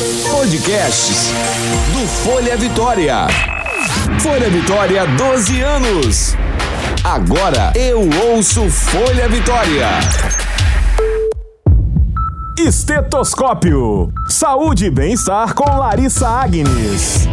Podcasts do Folha Vitória. Folha Vitória, 12 anos. Agora eu ouço Folha Vitória. Estetoscópio. Saúde e bem-estar com Larissa Agnes.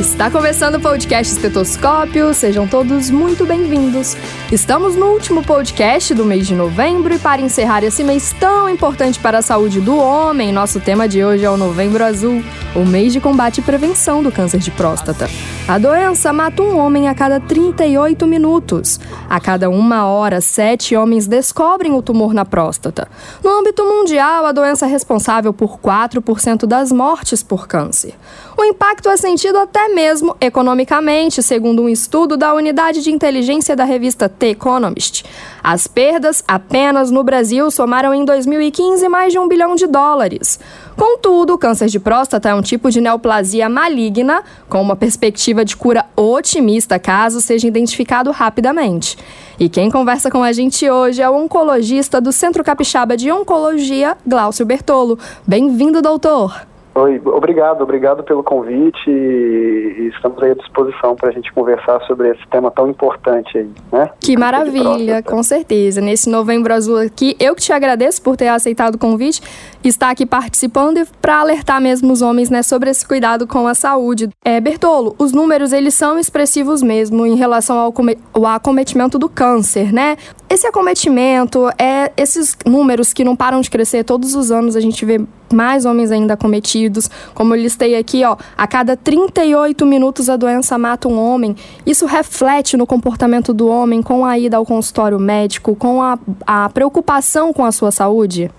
Está começando o podcast Estetoscópio, sejam todos muito bem-vindos. Estamos no último podcast do mês de novembro e para encerrar esse mês tão importante para a saúde do homem, nosso tema de hoje é o Novembro Azul, o mês de combate e prevenção do câncer de próstata. A doença mata um homem a cada 38 minutos. A cada uma hora, sete homens descobrem o tumor na próstata. No âmbito mundial, a doença é responsável por 4% das mortes por câncer. O impacto é sentido até mesmo economicamente, segundo um estudo da unidade de inteligência da revista The Economist. As perdas apenas no Brasil somaram em 2015 mais de um bilhão de dólares. Contudo, o câncer de próstata é um tipo de neoplasia maligna, com uma perspectiva de cura otimista caso seja identificado rapidamente. E quem conversa com a gente hoje é o oncologista do Centro Capixaba de Oncologia, Glaucio Bertolo. Bem-vindo, doutor! Oi, obrigado, obrigado pelo convite e estamos aí à disposição para a gente conversar sobre esse tema tão importante aí, né? Que maravilha, com certeza. Nesse Novembro Azul aqui, eu que te agradeço por ter aceitado o convite, estar aqui participando para alertar mesmo os homens, né, sobre esse cuidado com a saúde. É, Bertolo, os números eles são expressivos mesmo em relação ao, ao acometimento do câncer, né? Esse acometimento, é esses números que não param de crescer todos os anos, a gente vê mais homens ainda acometidos. Como eu listei aqui, ó, a cada 38 minutos a doença mata um homem. Isso reflete no comportamento do homem com a ida ao consultório médico, com a, a preocupação com a sua saúde?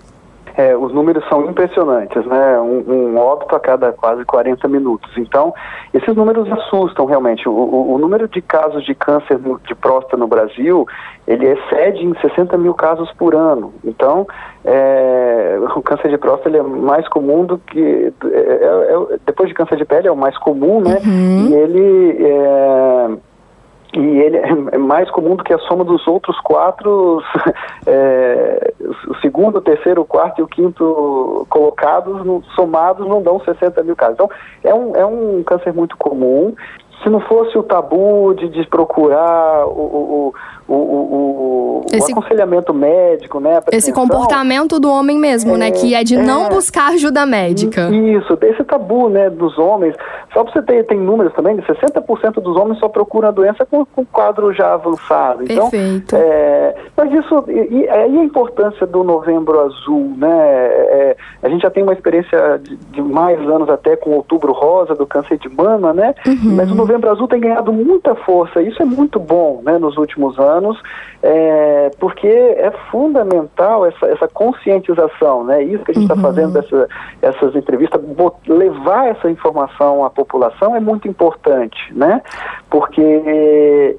É, os números são impressionantes, né? Um, um, óbito a cada quase 40 minutos. Então, esses números assustam realmente. O, o, o, número de casos de câncer de próstata no Brasil, ele excede em 60 mil casos por ano. Então, é, o câncer de próstata é mais comum do que... É, é, é depois de câncer de pele, é o mais comum, né? Uhum. E ele é, e ele é mais comum do que a soma dos outros quatro, é, o segundo, o terceiro, o quarto e o quinto colocados, no, somados, não dão 60 mil casos. Então, é um, é um câncer muito comum. Se não fosse o tabu de, de procurar o, o o, o, esse, o aconselhamento médico, né? Esse comportamento do homem mesmo, é, né? Que é de é, não buscar ajuda médica. Isso, esse tabu, né, dos homens. Só para você ter, tem números também, 60% dos homens só procuram a doença com, com quadro já avançado. Então, Perfeito. É, mas isso, e, aí a importância do Novembro Azul, né? É, a gente já tem uma experiência de, de, mais anos até com Outubro Rosa, do câncer de mama, né? Uhum. Mas o Novembro Azul tem ganhado muita força. Isso é muito bom, né, nos últimos anos é, porque é fundamental essa, essa conscientização, né? Isso que a gente está uhum. fazendo, dessa, essas entrevistas, levar essa informação à população é muito importante, né? Porque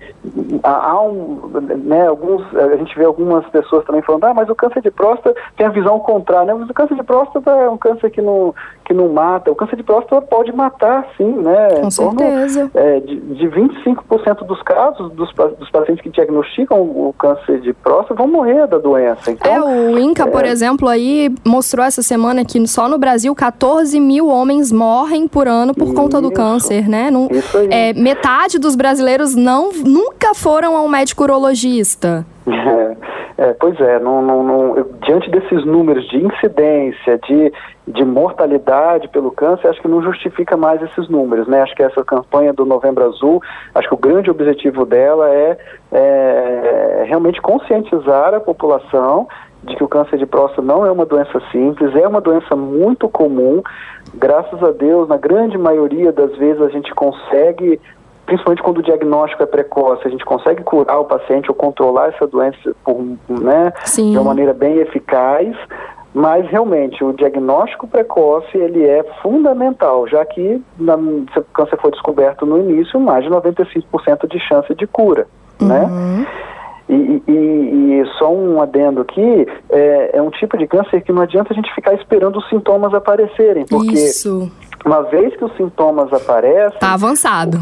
há um, né, alguns, a gente vê algumas pessoas também falando, ah, mas o câncer de próstata tem a visão contrária, né? Mas o câncer de próstata é um câncer que não, que não mata. O câncer de próstata pode matar, sim, né? Com certeza. É, de, de 25% dos casos dos, dos pacientes que diagnosticam o câncer de próstata vão morrer da doença. Então, é, o INCA, é... por exemplo, aí mostrou essa semana que só no Brasil 14 mil homens morrem por ano por Isso. conta do câncer, né? Não, Isso aí. É, metade dos brasileiros não, nunca foram a um médico urologista. É, é, pois é, não, não, não, diante desses números de incidência, de, de mortalidade pelo câncer, acho que não justifica mais esses números, né? Acho que essa campanha do Novembro Azul, acho que o grande objetivo dela é, é realmente conscientizar a população de que o câncer de próstata não é uma doença simples, é uma doença muito comum. Graças a Deus, na grande maioria das vezes a gente consegue principalmente quando o diagnóstico é precoce, a gente consegue curar o paciente ou controlar essa doença por, né, de uma maneira bem eficaz, mas realmente o diagnóstico precoce ele é fundamental, já que na, se o câncer foi descoberto no início, mais de 95% de chance de cura, uhum. né? E, e, e, só um adendo aqui, é, é, um tipo de câncer que não adianta a gente ficar esperando os sintomas aparecerem, porque Isso. uma vez que os sintomas aparecem... Tá avançado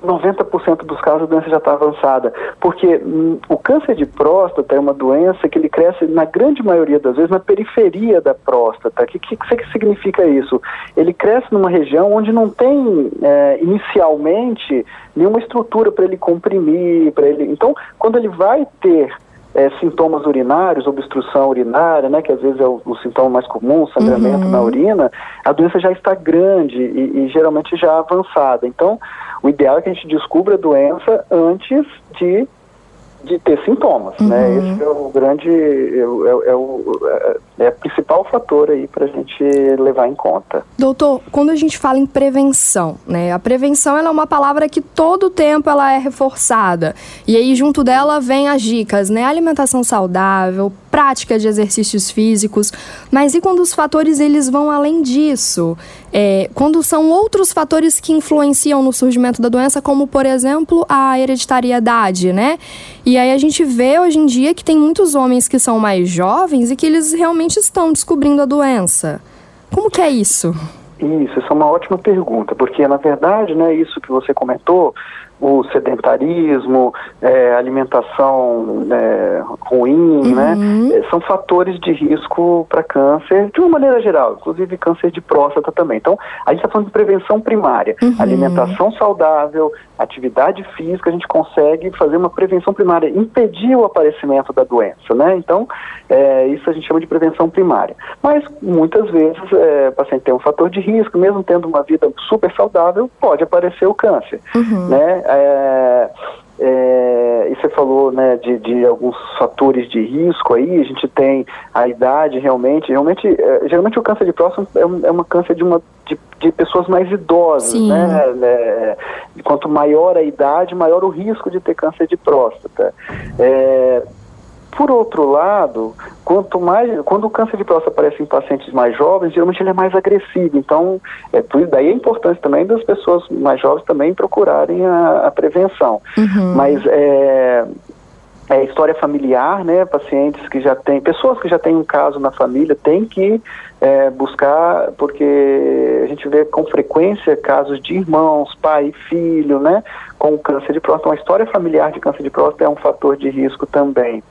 90% dos casos a doença já está avançada, porque hum, o câncer de próstata é uma doença que ele cresce na grande maioria das vezes na periferia da próstata. O que, que, que significa isso? Ele cresce numa região onde não tem é, inicialmente nenhuma estrutura para ele comprimir, para ele. Então, quando ele vai ter é, sintomas urinários, obstrução urinária, né, que às vezes é o, o sintoma mais comum, sangramento uhum. na urina, a doença já está grande e, e, geralmente já avançada. Então, o ideal é que a gente descubra a doença antes de de ter sintomas, né? uhum. né? Esse é o grande, é, é, é o, é, é o principal fator aí para a gente levar em conta. Doutor, quando a gente fala em prevenção, né? A prevenção é uma palavra que todo tempo ela é reforçada e aí junto dela vem as dicas, né? Alimentação saudável, prática de exercícios físicos, mas e quando os fatores eles vão além disso? É, quando são outros fatores que influenciam no surgimento da doença, como por exemplo a hereditariedade, né? E aí a gente vê hoje em dia que tem muitos homens que são mais jovens e que eles realmente estão descobrindo a doença. Como que é isso? Isso, essa é uma ótima pergunta, porque na verdade, né, isso que você comentou, o sedentarismo, é, alimentação é, ruim, né, uhum. né? São fatores de risco para câncer, de uma maneira geral, inclusive câncer de próstata também. Então, a gente está falando de prevenção primária. Uhum. Alimentação saudável, atividade física, a gente consegue fazer uma prevenção primária, impedir o aparecimento da doença, né? Então, é, isso a gente chama de prevenção primária. Mas, muitas vezes, é, o paciente tem um fator de risco, mesmo tendo uma vida super saudável, pode aparecer o câncer, uhum. né? É, é, e você falou né, de, de, alguns fatores de risco aí, a gente tem a idade realmente, realmente, é, geralmente o câncer de próstata é, um, é uma câncer de, uma, de, de pessoas mais idosas, Sim. né? É, quanto maior a idade, maior o risco de ter câncer de próstata. Por outro lado, quanto mais, quando o câncer de próstata aparece em pacientes mais jovens, geralmente ele é mais agressivo. Então, é, daí a importância também das pessoas mais jovens também procurarem a, a prevenção. Uhum. Mas é, é, história familiar, né? Pacientes que já têm, pessoas que já têm um caso na família, têm que é, buscar, porque a gente vê com frequência casos de irmãos, pai e filho, né? Com câncer de próstata. Uma história familiar de câncer de próstata é um fator de risco também.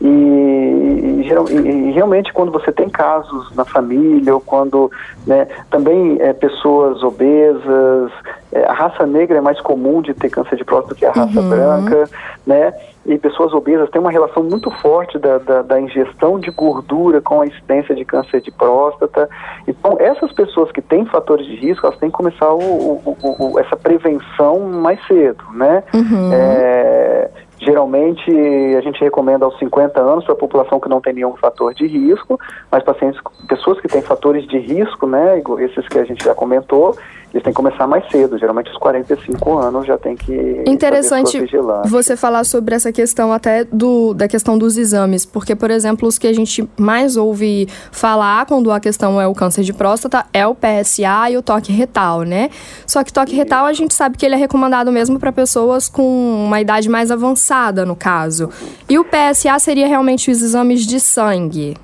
E, e, e, realmente quando você tem casos na família ou quando né, também é, pessoas obesas, é, a raça negra é mais comum de ter câncer de próstata que a raça uhum. branca, né? E pessoas obesas têm uma relação muito forte da, da, da, ingestão de gordura com a incidência de câncer de próstata. Então, essas pessoas que têm fatores de risco, elas têm que começar o, o, o, essa prevenção mais cedo, né? Uhum. É, Geralmente, a gente recomenda aos 50 anos para a população que não tem nenhum fator de risco, mas pacientes, pessoas que têm fatores de risco, né, esses que a gente já comentou, eles têm que começar mais cedo, geralmente aos 45 anos já tem que Interessante você falar sobre essa questão até do, da questão dos exames, porque, por exemplo, os que a gente mais ouve falar quando a questão é o câncer de próstata é o PSA e o toque retal, né? Só que toque retal a gente sabe que ele é recomendado mesmo para pessoas com uma idade mais avançada, no caso. E o PSA seria realmente os exames de sangue.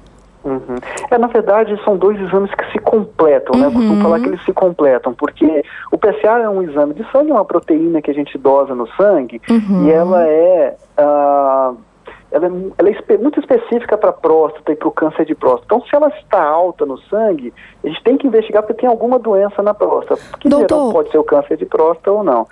Uhum. É, na verdade, são dois exames que se completam, né? Eu costumo falar uhum. que eles se completam, porque o PSA é um exame de sangue, é uma proteína que a gente dosa no sangue, uhum. e ela é. Uh, ela é, ela é muito específica para próstata e para o câncer de próstata. Então, se ela está alta no sangue, a gente tem que investigar porque tem alguma doença na próstata. Que Doutor... pode ser o câncer de próstata ou não.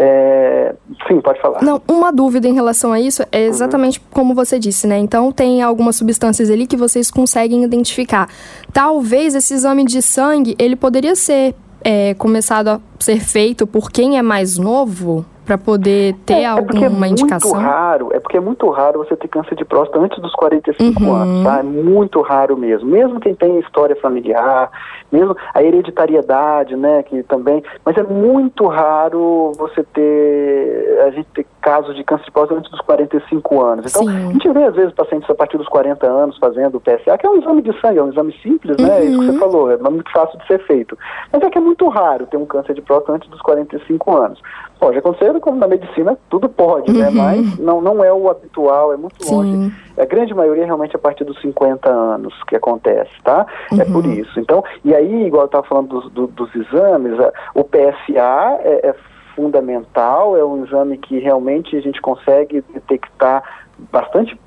É... Sim, pode falar. Não, uma dúvida em relação a isso é exatamente uhum. como você disse, né? Então tem algumas substâncias ali que vocês conseguem identificar. Talvez esse exame de sangue ele poderia ser é, começado a ser feito por quem é mais novo? Para poder ter é, é alguma é indicação? Muito raro, é porque é muito raro você ter câncer de próstata antes dos 45 uhum. anos, tá? É muito raro mesmo. Mesmo quem tem história familiar, mesmo a hereditariedade, né, que também, mas é muito raro você ter a gente ter casos de câncer de próstata antes dos 45 anos. Então, Sim. a gente vê às vezes pacientes a partir dos 40 anos fazendo o PSA, que é um exame de sangue, é um exame simples, né? Uhum. É isso que você uhum. falou, é muito fácil de ser feito. Mas é que é muito raro ter um câncer de próstata antes dos 45 anos. Pode acontecer, como na medicina, tudo pode, né? uhum. né? Mas não, não é o habitual, é muito Sim. longe. A grande maioria é realmente a partir dos 50 anos que acontece, tá? Uhum. É por uhum. isso. Então, e aí, igual eu estava falando dos, do, dos exames, o PSA é, é fundamental, é um exame que realmente a gente consegue detectar bastante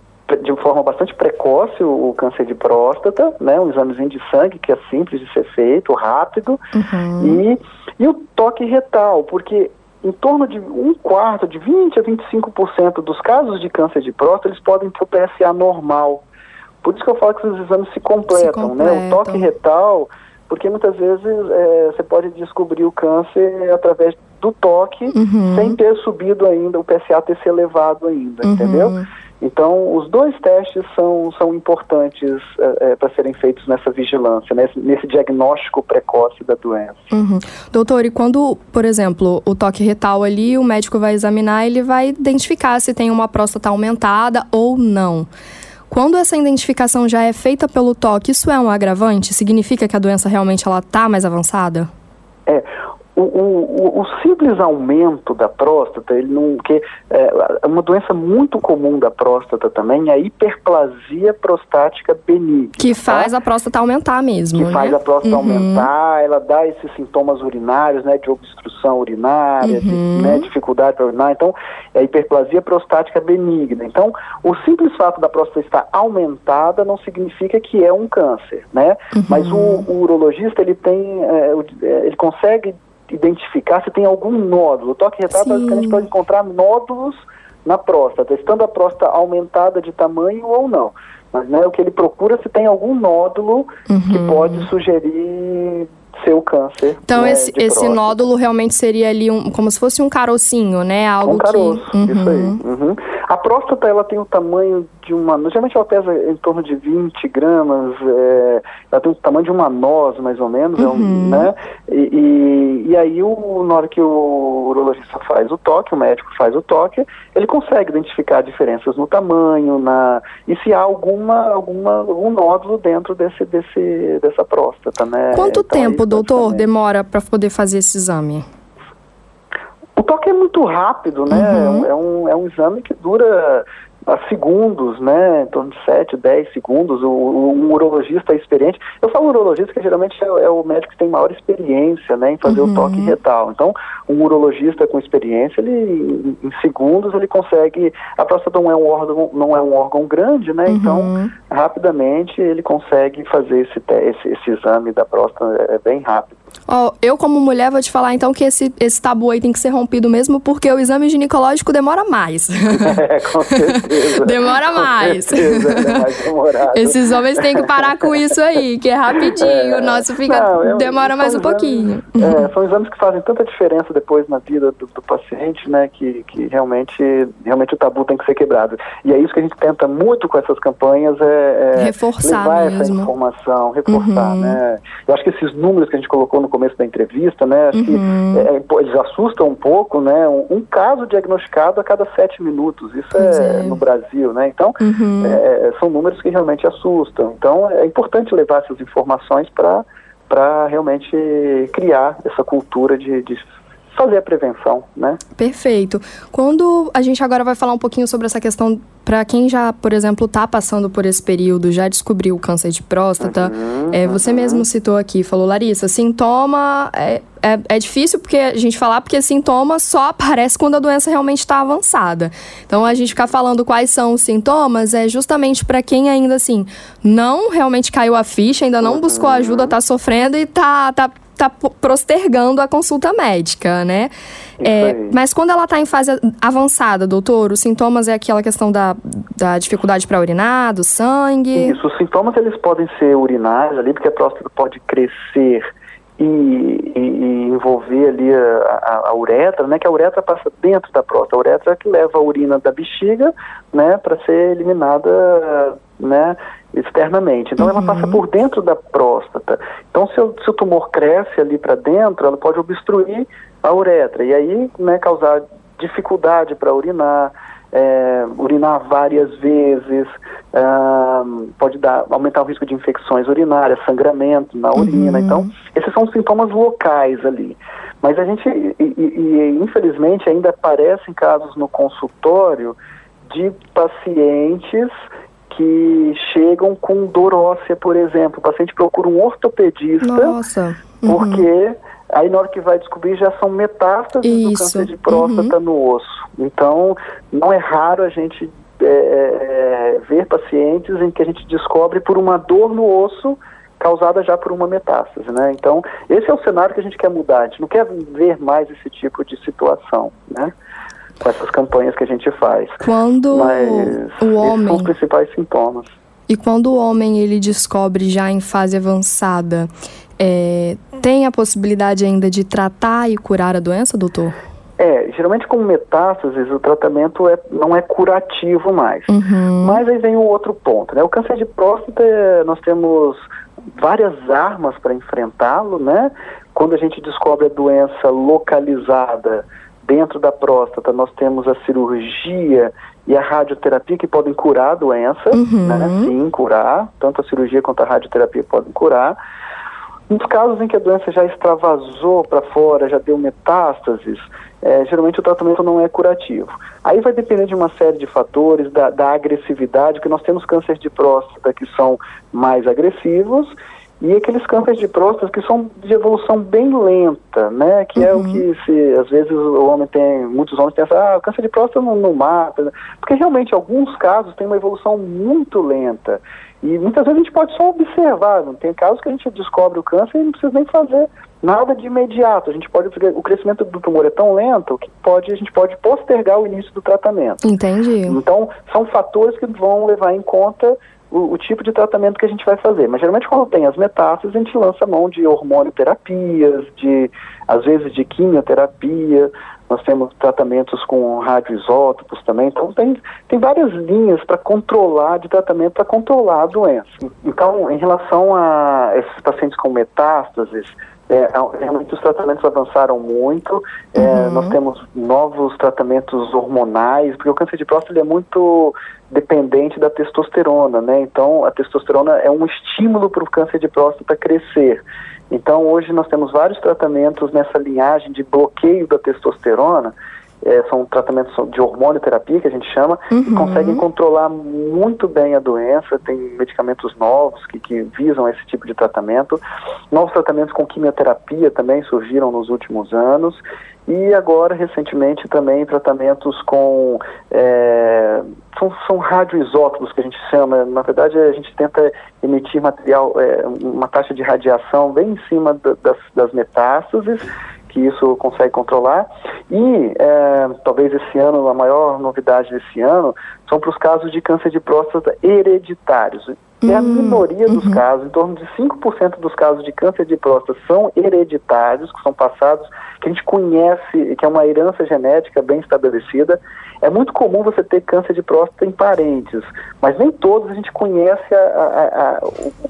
de forma bastante precoce o, o, câncer de próstata, né, um examezinho de sangue que é simples de ser feito, rápido, uhum. e, e o toque retal, porque em torno de um quarto, de 20 a 25% dos casos de câncer de próstata, eles podem ter o PSA normal. Por isso que eu falo que os exames se completam, se completam. né? O toque retal, porque muitas vezes é, você pode descobrir o câncer através do toque, uhum. sem ter subido ainda, o PSA ter se elevado ainda, uhum. entendeu? Então, os dois testes são, são importantes é, é, para serem feitos nessa vigilância, nesse, nesse diagnóstico precoce da doença. Uhum. Doutor, e quando, por exemplo, o toque retal ali, o médico vai examinar, ele vai identificar se tem uma próstata aumentada ou não. Quando essa identificação já é feita pelo toque, isso é um agravante? Significa que a doença realmente está mais avançada? É, o, o, o, simples aumento da próstata, ele não, que é uma doença muito comum da próstata também, é a hiperplasia prostática benigna. Que tá? faz a próstata aumentar mesmo. Que né? faz a próstata uhum. aumentar, ela dá esses sintomas urinários, né, de obstrução urinária, uhum. de, né, dificuldade para urinar. Então, é a hiperplasia prostática benigna. Então, o simples fato da próstata estar aumentada não significa que é um câncer, né? Uhum. Mas o, o, urologista ele tem, é, é ele consegue identificar se tem algum nódulo. O toque retal basicamente pode encontrar nódulos na próstata, estando a próstata aumentada de tamanho ou não. Mas né, o que ele procura se tem algum nódulo uhum. que pode sugerir ser o câncer. Então né, esse, esse nódulo realmente seria ali um, como se fosse um carocinho, né? Algo um caroço, que... uhum. isso aí. Uhum. A próstata ela tem o tamanho de uma. Geralmente ela pesa em torno de 20 gramas, é, ela tem o tamanho de uma noz, mais ou menos, uhum. é um, uhum. né? E, e, e, aí, o, na hora que o urologista faz o toque, o médico faz o toque, ele consegue identificar diferenças no tamanho, na e se há alguma, alguma, algum nódulo dentro desse, desse, dessa próstata, né? Quanto então, tempo, doutor, demora para poder fazer esse exame? O toque é muito rápido, né? Uhum. É, um, é um exame que dura a segundos, né, em torno de 7, 10 segundos, o, o, um urologista experiente, eu falo urologista porque geralmente é, é, o médico que tem maior experiência, né, em fazer uhum. o toque retal, então um urologista com experiência, ele em, segundos ele consegue, a próstata não é um órgão, não é um órgão grande, né, então, uhum. então rapidamente ele consegue fazer esse, esse, esse exame da próstata, é, é bem rápido. Oh, eu, como mulher, vou te falar então que esse, esse tabu aí tem que ser rompido mesmo, porque o exame ginecológico demora mais. É, com certeza. demora mais. Com certeza, é mais demorado. Esses homens têm que parar com isso aí, que é rapidinho. É, o nosso fica, não, é, demora mais um exames, pouquinho. É, são exames que fazem tanta diferença depois na vida do, do, paciente, né, que, que realmente, realmente o tabu tem que ser quebrado. E é isso que a gente tenta muito com essas campanhas, é, é reforçar levar mesmo. essa informação, reforçar, uhum. né. Eu acho que esses números que a gente colocou no começo da entrevista, né? Acho uhum. que é, é eles assustam um pouco, né? Um, um, caso diagnosticado a cada sete minutos. Isso é, é, no Brasil, né? Então, uhum. é, são números que realmente assustam. Então, é importante levar essas informações para para realmente criar essa cultura de, de fazer a prevenção, né? Perfeito. Quando a gente agora vai falar um pouquinho sobre essa questão para quem já, por exemplo, está passando por esse período, já descobriu o câncer de próstata, uhum, é, você uhum. mesmo citou aqui, falou, Larissa, sintoma é, é, é, difícil porque a gente falar porque sintoma só aparece quando a doença realmente está avançada. Então a gente ficar falando quais são os sintomas é justamente para quem ainda assim não realmente caiu a ficha, ainda não buscou ajuda, está sofrendo e está tá está postergando a consulta médica, né? É, mas quando ela está em fase avançada, doutor, os sintomas é aquela questão da, da dificuldade para urinar, do sangue? Isso, os sintomas eles podem ser urinários ali, porque a próstata pode crescer e, e, e envolver ali a, a, a, uretra, né? Que a uretra passa dentro da próstata. A uretra é que leva a urina da bexiga, né? Para ser eliminada, né? externamente. Então, uhum. ela passa por dentro da próstata. Então, se o, se o tumor cresce ali para dentro, ela pode obstruir a uretra e aí né, causar dificuldade para urinar, é, urinar várias vezes, é, pode dar, aumentar o risco de infecções urinárias, sangramento na urina. Uhum. Então, esses são sintomas locais ali. Mas a gente, e, e, e infelizmente, ainda aparecem casos no consultório de pacientes que chegam com dor óssea, por exemplo. O paciente procura um ortopedista Nossa. Uhum. porque Aí na hora que vai descobrir já são metástases Isso. do câncer de próstata Uhum. no osso. Então não é raro a gente é, é, ver pacientes em que a gente descobre por uma dor no osso causada já por uma metástase, né? Então esse é o cenário que a gente quer mudar. A gente não quer ver mais esse tipo de situação, né? Com essas campanhas que a gente faz. Quando Mas o esses são homem os principais sintomas. e quando o homem ele descobre já em fase avançada, é, tem a possibilidade ainda de tratar e curar a doença, doutor? É, geralmente com metástases o tratamento é, não é curativo mais. Uhum. Mas aí vem o outro ponto, né? O câncer de próstata, nós temos várias armas para enfrentá-lo, né? Quando a gente descobre a doença localizada dentro da próstata, nós temos a cirurgia e a radioterapia que podem curar a doença, Uhum. né? Sim, curar. Tanto a cirurgia quanto a radioterapia podem curar. Nos casos em que a doença já extravasou para fora, já deu metástases, eh, geralmente o tratamento não é curativo. Aí vai depender de uma série de fatores, da, da agressividade, porque nós temos cânceres de próstata que são mais agressivos e aqueles cânceres de próstata que são de evolução bem lenta, né? Que é o que se às vezes o homem tem, muitos homens pensam, ah, o câncer de próstata não, não mata, né? porque realmente alguns casos têm uma evolução muito lenta. E muitas vezes a gente pode só observar, não tem casos que a gente descobre o câncer e não precisa nem fazer nada de imediato. A gente pode o crescimento do tumor é tão lento que pode a gente pode postergar o início do tratamento. Entendi. Então, são fatores que vão levar em conta o, o, tipo de tratamento que a gente vai fazer. Mas geralmente quando tem as metástases, a gente lança mão de hormonoterapias, de às vezes de quimioterapia. Nós temos tratamentos com radioisótopos também. Então tem, tem várias linhas para controlar de tratamento para controlar a doença. Então, em relação a esses pacientes com metástases, é, realmente os tratamentos avançaram muito. É, Uhum. Nós temos novos tratamentos hormonais, porque o câncer de próstata é muito dependente da testosterona, né? Então, a testosterona é um estímulo para o câncer de próstata crescer. Então, hoje nós temos vários tratamentos nessa linhagem de bloqueio da testosterona. É, são tratamentos de hormonioterapia, que a gente chama, Uhum. que conseguem controlar muito bem a doença. Tem medicamentos novos que, que visam esse tipo de tratamento. Novos tratamentos com quimioterapia também surgiram nos últimos anos. E agora, recentemente, também tratamentos com. É, são, são radioisótopos que a gente chama. Na verdade, a gente tenta emitir material, é, uma taxa de radiação bem em cima da, das, das metástases que isso consegue controlar. E é, talvez esse ano, a maior novidade desse ano, são para os casos de câncer de próstata hereditários. É a minoria dos uhum. casos, em torno de 5% dos casos de câncer de próstata são hereditários, que são passados, que a gente conhece, que é uma herança genética bem estabelecida. É muito comum você ter câncer de próstata em parentes, mas nem todos a gente conhece a, a, a,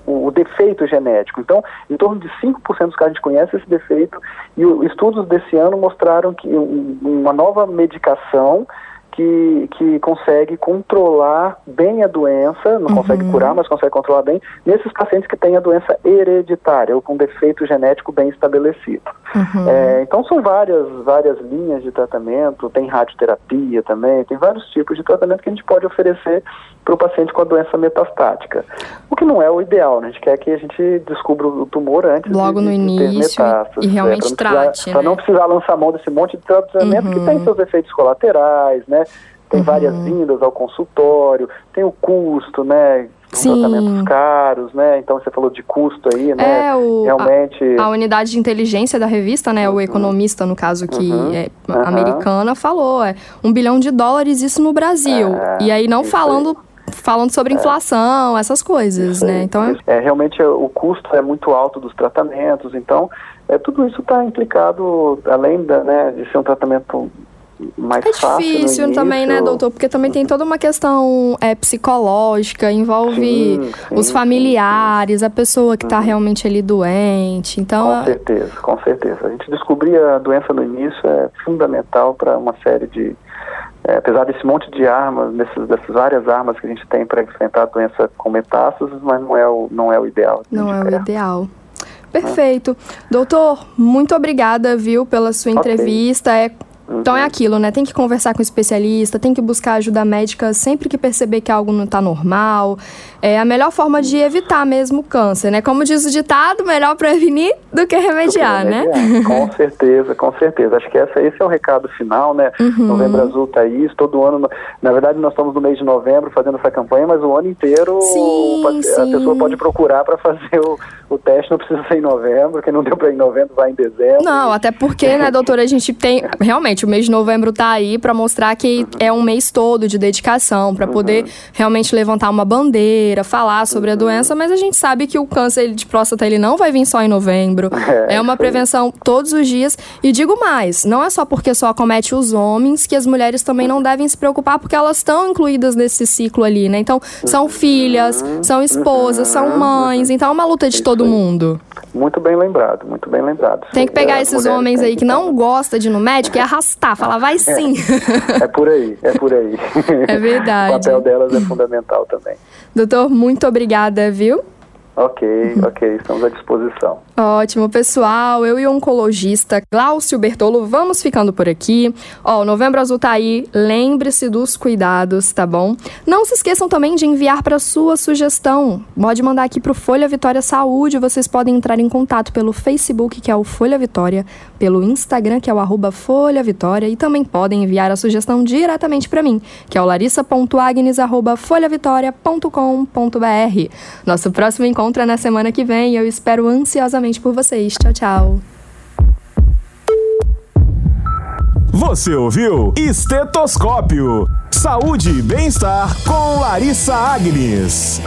o, o, defeito genético. Então, em torno de 5% dos casos a gente conhece esse defeito, e o, estudos desse ano mostraram que um, uma nova medicação que, que consegue controlar bem a doença, não uhum. consegue curar, mas consegue controlar bem, nesses pacientes que têm a doença hereditária ou com defeito genético bem estabelecido. Uhum. É, então são várias, várias linhas de tratamento, tem radioterapia também, tem vários tipos de tratamento que a gente pode oferecer para o paciente com a doença metastática. O que não é o ideal, né? A gente quer que a gente descubra o tumor antes Logo de, no de início metástases, e realmente é, trate, Para né? não precisar lançar mão desse monte de tratamento Uhum. que tem seus efeitos colaterais, né? Tem Uhum. várias vindas ao consultório, tem o custo, né? Sim. tratamentos caros, né? Então você falou de custo aí, né? É, o, Realmente. a, a unidade de inteligência da revista, né? O economista, no caso, que Uhum. é Uhum. americana, falou: é um bilhão de dólares, isso no Brasil. É, e aí não falando. Falando sobre inflação, essas coisas, né? aí, Então, isso. é, realmente o custo é muito alto dos tratamentos, então é, tudo isso está implicado, além da, né, de ser um tratamento mais É fácil. no difícil também, né, doutor? Porque também tem toda uma questão é, psicológica, envolve Sim, sim, os sim, familiares, a pessoa que tá realmente ali doente. Então, Com é- certeza, com certeza. A gente descobrir a doença no início é fundamental para uma série de. é, apesar desse monte de armas, desses, dessas várias armas que a gente tem para enfrentar a doença com metástases, mas não é o, não é o ideal. a não é o ideal. Perfeito. Doutor, muito obrigada, viu, pela sua Ok. entrevista. É Então é aquilo, né? Tem que conversar com o especialista, tem que buscar ajuda médica sempre que perceber que algo não está normal. É a melhor forma de evitar mesmo o câncer, né? Como diz o ditado, melhor prevenir do que remediar, né? Com certeza, com certeza. Acho que essa, esse é o recado final, né? Uhum. Novembro Azul tá isso, todo ano. Na verdade, nós estamos no mês de novembro fazendo essa campanha, mas o ano inteiro sim, a sim. pessoa pode procurar para fazer o, o teste, não precisa ser em novembro, que não deu para ir em novembro, vai em dezembro. Não, até porque, né, doutora, a gente tem. Realmente, o mês de novembro tá aí para mostrar que uhum. é um mês todo de dedicação, para poder uhum. realmente levantar uma bandeira, falar sobre a doença, mas a gente sabe que o câncer de próstata ele não vai vir só em novembro. É, é uma prevenção todos os dias. E digo mais, não é só porque só acomete os homens que as mulheres também não devem se preocupar, porque elas estão incluídas nesse ciclo ali, né? Então, são filhas, são esposas, são mães, então é uma luta de todo mundo. Muito bem lembrado, muito bem lembrado. Tem que pegar é, esses homens aí que não gostam de ir no médico e arrastar, falar, vai sim. É, é por aí, é por aí. É verdade. o papel delas é fundamental também. Doutor, muito obrigada, viu? Ok, ok, estamos à disposição. Ótimo, pessoal. Eu e o oncologista Glaucio Bertolo vamos ficando por aqui. Ó, o Novembro Azul tá aí. Lembre-se dos cuidados, tá bom? Não se esqueçam também de enviar para sua sugestão. Pode mandar aqui pro Folha Vitória Saúde. Vocês podem entrar em contato pelo Facebook, que é o Folha Vitória, pelo Instagram, que é o arroba Folha Vitória, e também podem enviar a sugestão diretamente para mim, que é o larissa.agnes@folhavitoria.com.br. Nosso próximo encontro é na semana que vem. Eu espero ansiosamente por vocês. Tchau, tchau. Você ouviu Estetoscópio. Saúde e bem-estar com Larissa Agnes.